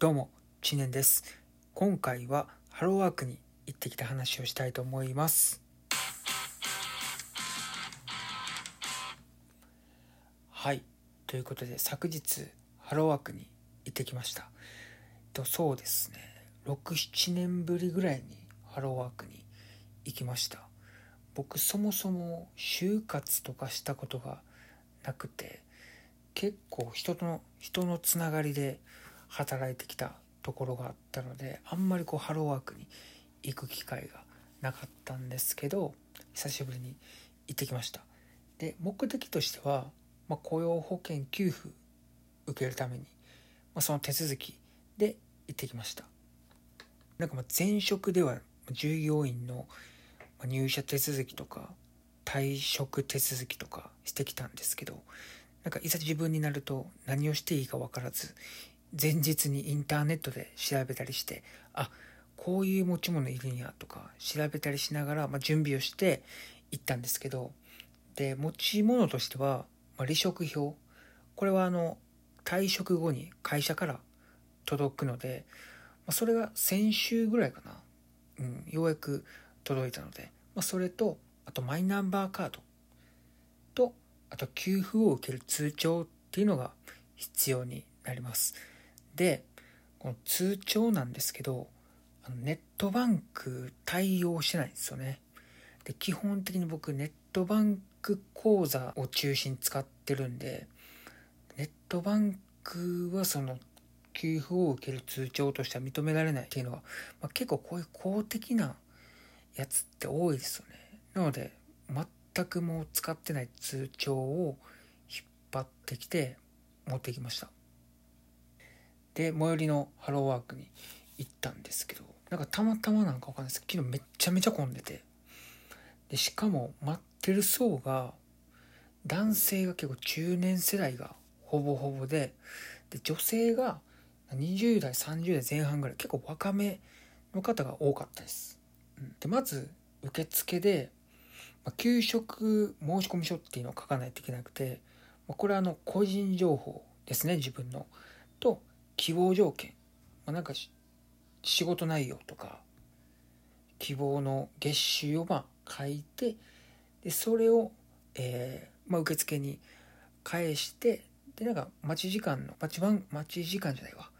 どうも、知念です。今回はハローワークに行ってきた話をしたいと思います。はい。ということで、昨日、ハローワークに行ってきました。とそうですね、6、7年ぶりぐらいにハローワークに行きました。僕、そもそも就活とかしたことがなくて、結構人との人のつながりで働いてきたところがあったのであんまりこうハローワークに行く機会がなかったんですけど久しぶりに行ってきました。で目的としては、まあ、雇用保険給付受けるために、まあ、その手続きで行ってきました。なんかまあ前職では従業員の入社手続きとか退職手続きとかしてきたんですけどなんかいざ自分になると何をしていいか分からず前日にインターネットで調べたりしてあこういう持ち物いるんやとか調べたりしながら、まあ、準備をして行ったんですけどで持ち物としては、まあ、離職票。これはあの退職後に会社から届くので、まあ、それが先週ぐらいかな、うん、ようやく届いたので、まあ、それとあとマイナンバーカード。とあと給付を受ける通帳っていうのが必要になります。で、この通帳なんですけど、ネットバンク対応してないんですよね。で、基本的に僕ネットバンク口座を中心に使ってるんで、ネットバンクはその給付を受ける通帳としては認められないっていうのは、まあ、結構こういう公的なやつって多いですよね。なので、全くもう使ってない通帳を引っ張ってきて持ってきましたで最寄りのハローワークに行ったんですけどなんかたまたまなんかわかんないです。けど昨日めっちゃめちゃ混んでて。でしかも待ってる層が男性が結構中年世代がほぼほぼでで女性が20代30代前半ぐらい結構若めの方が多かったです。でまず受付でまあ、給食申込書っていうのを書かないといけなくて、まあ、これはあの個人情報ですね自分の。希望条件、まあ、なんか仕事内容とか希望の月収をまあ書いてでそれを、えーまあ、受付に返してでなんか待ち時間の待ち番待ち時間じゃないわ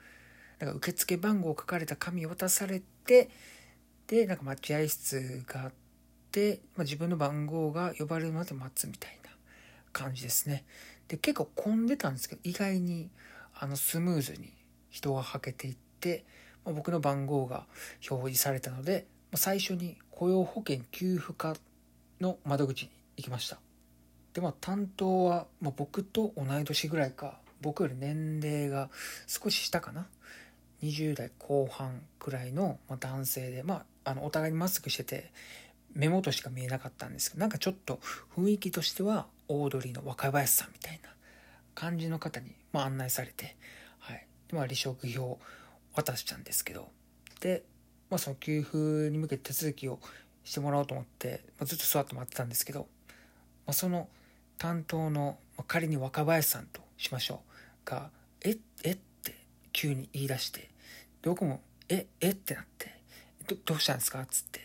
なんか受付番号を書かれた紙を渡されてでなんか待合室があって、まあ、自分の番号が呼ばれるまで待つみたいな感じですね。で結構混んでたんですけど意外にあのスムーズに人がはけていって、まあ、僕の番号が表示されたので、まあ、最初に雇用保険給付課の窓口に行きました。でまあ担当は、まあ、僕と同い年ぐらいか僕より年齢が少し下かな20代後半くらいの男性でまああのお互いにマスクしてて目元しか見えなかったんですけどなんかちょっと雰囲気としてはオードリーの若林さんみたいな感じの方に、まあ、案内されて、まあ、離職票を渡したんですけどで、まあ、その給付に向けて手続きをしてもらおうと思って、まあ、ずっと座って待ってたんですけど、まあ、その担当の、まあ、仮に若林さんとしましょうが「ええっ?」て急に言い出してで僕も「ええっ?」てなってど「どうしたんですか?」っつって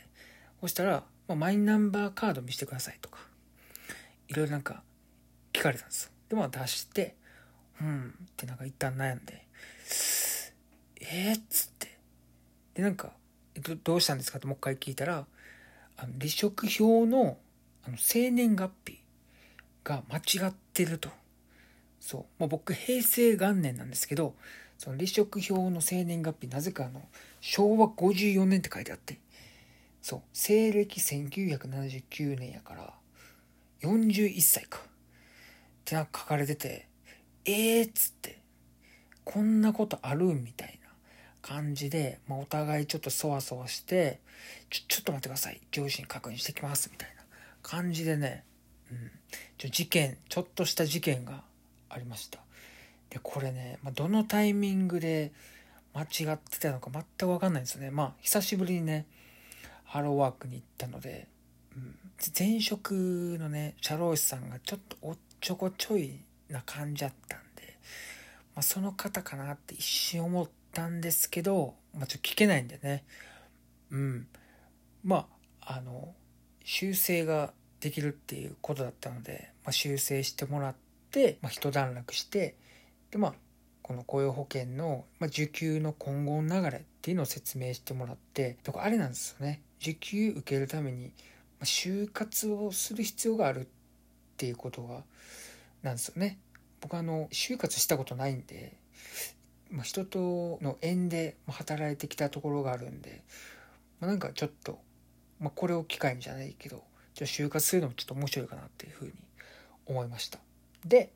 そしたらまあ、マイナンバーカード見せてくださいとか、いろいろなんか聞かれたんですよ。で、まあ出して、うんってなんか一旦悩んで、えー、っつって。で、なんか、どどうしたんですか？ってもう一回聞いたら、あの離職票のあの生年月日が間違ってると。そう。まあ、僕、平成元年なんですけど、その離職票の生年月日、なぜかあの、昭和54年って書いてあって、そう西暦1979年やから41歳かってなんか書かれててえーっつってこんなことあるみたいな感じで、まあ、お互いちょっとそわそわしてちょちょっと待ってください。上司に確認してきますみたいな感じでね、うん、ちょ事件ちょっとした事件がありました。でこれね、まあ、どのタイミングで間違ってたのか全く分かんないんですよね。まあ久しぶりにねハローワークに行ったので、うん、前職のね社労士さんがちょっとおっちょこちょいな感じだったんで、まあ、その方かなって一瞬思ってたんですけど、まあ、ちょっと聞けないんでね。うん。まああの修正ができるっていうことだったので、まあ、修正してもらって、まあ、一段落してでまあこの雇用保険の、まあ、受給の今後の流れっていうのを説明してもらってだかあれなんですよね。受給受けるために、まあ、就活をする必要があるっていうことがなんですよね。僕あの就活したことないんで、まあ、人との縁で働いてきたところがあるんで、まあ、なんかちょっと、まあ、これを機会にじゃないけどじゃ就活するのもちょっと面白いかなっていうふうに思いました。で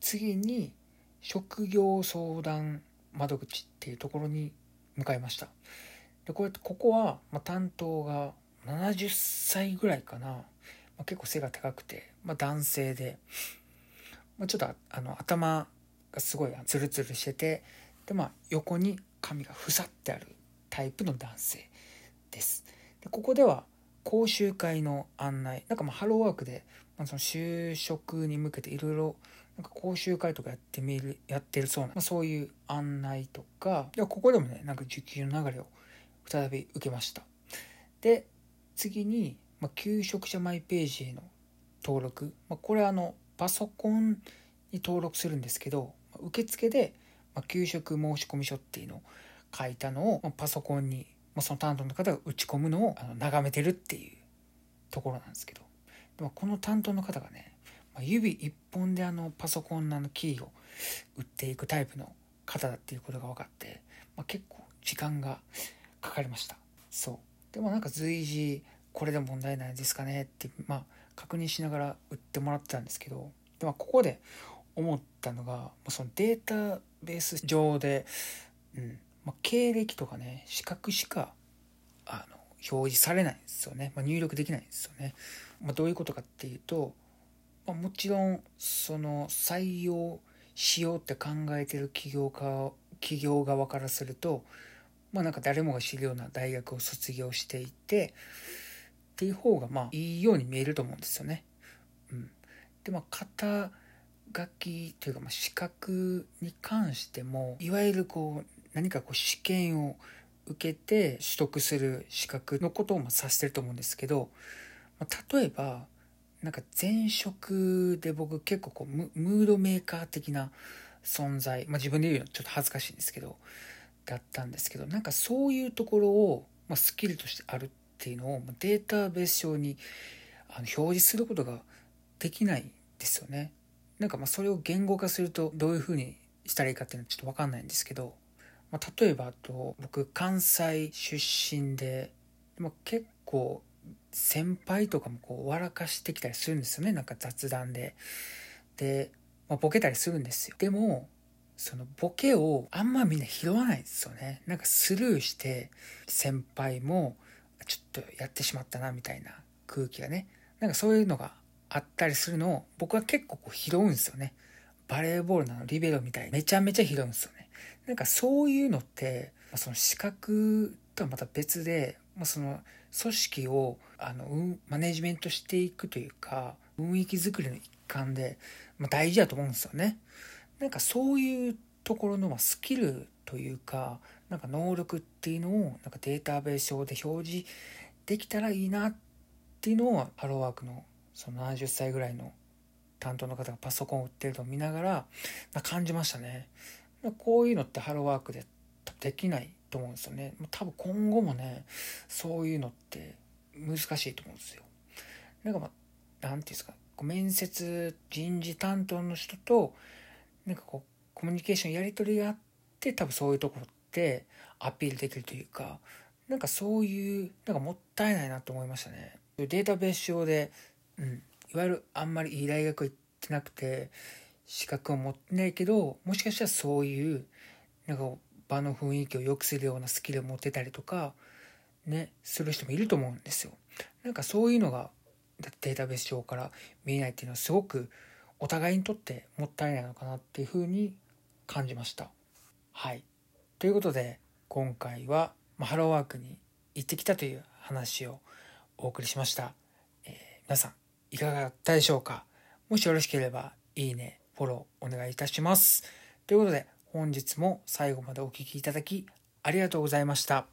次に職業相談窓口っていうところに向かいました。でこうやってここは、まあ、担当が70歳ぐらいかな、まあ、結構背が高くて、まあ、男性で、まあ、ちょっとあの頭がすごいツルツルしててで、まあ、横に髪がふさってあるタイプの男性です。でここでは講習会の案内なんかまあハローワークで、まあ、その就職に向けていろいろなんか講習会とかやってみるやってるそうな、まあ、そういう案内とかでここでもねなんか受給の流れを再び受けました。で次に、まあ、求職者マイページへの登録、まあ、これあのパソコンに登録するんですけど受付で、まあ、給食申込書っていうのを書いたのを、まあ、パソコンに、まあ、その担当の方が打ち込むのをあの眺めてるっていうところなんですけど。でもこの担当の方がねま指一本であのパソコンのあのキーを打っていくタイプの方だっていうことが分かって、まあ、結構時間がかかりました。そう。でもなんか随時これで問題ないですかねってまあ確認しながら打ってもらってたんですけどで、まあ、ここで思ったのがそのデータベース上で、うんまあ、経歴とかね資格しかあの表示されないんですよね、まあ、入力できないんですよね、まあ、どういうことかっていうとまあ、もちろんその採用しようって考えてる企業家企業側からするとまあなんか誰もが知るような大学を卒業していてっていう方がまあいいように見えると思うんですよね。うん、でまあ書きというかまあ資格に関してもいわゆるこう何かこう試験を受けて取得する資格のことを指してると思うんですけど、まあ、例えばなんか前職で僕結構こうムードメーカー的な存在、まあ、自分で言うのはちょっと恥ずかしいんですけどだったんですけどなんかそういうところを、まあ、スキルとしてあるっていうのをデータベース上にあの表示することができないんですよね。なんかまあそれを言語化するとどういうふうにしたらいいかっていうのはちょっと分かんないんですけど、まあ、例えばあと僕関西出身で、まあ、結構先輩とかもこう笑かしてきたりするんですよねなんか雑談で。で、まあ、ボケたりするんですよ。でもそのボケをあんまみんな拾わないんですよね。なんかスルーして先輩もちょっとやってしまったなみたいな空気がねなんかそういうのがあったりするのを僕は結構こう拾うんですよね。バレーボールのリベロみたいにめちゃめちゃ拾うんですよね。なんかそういうのって、まあ、その資格とはまた別で、まあ、その組織をあのマネジメントしていくというか雰囲気作りの一環で、まあ、大事だと思うんですよね。なんかそういうところのスキルというかなんか能力っていうのをなんかデータベース上で表示できたらいいなっていうのをハローワークのその70歳ぐらいの担当の方がパソコンを売ってるのを見ながら感じましたね。こういうのってハローワークでできないと思うんですよね。多分今後もね、そういうのって難しいと思うんですよ。なんかまあ、なんていうんですか、面接人事担当の人と、なんかこう、コミュニケーションやり取りがあって、多分そういうところってアピールできるというか、なんかそういう、なんかもったいないなと思いましたね。データベース上で、うん、いわゆるあんまりいい大学行ってなくて、資格を持ってないけど、もしかしたらそういう、なんか場の雰囲気を良くするようなスキルを持ってたりとかねする人もいると思うんですよ。なんかそういうのがデータベース上から見えないっていうのはすごくお互いにとってもったいないのかなっていうふうに感じました。はい。ということで今回は、ハローワークに行ってきたという話をお送りしました。えー、皆さんいかがだったでしょうか？もしよろしければいいね、フォローお願いいたします。ということで本日も最後までお聴きいただきありがとうございました。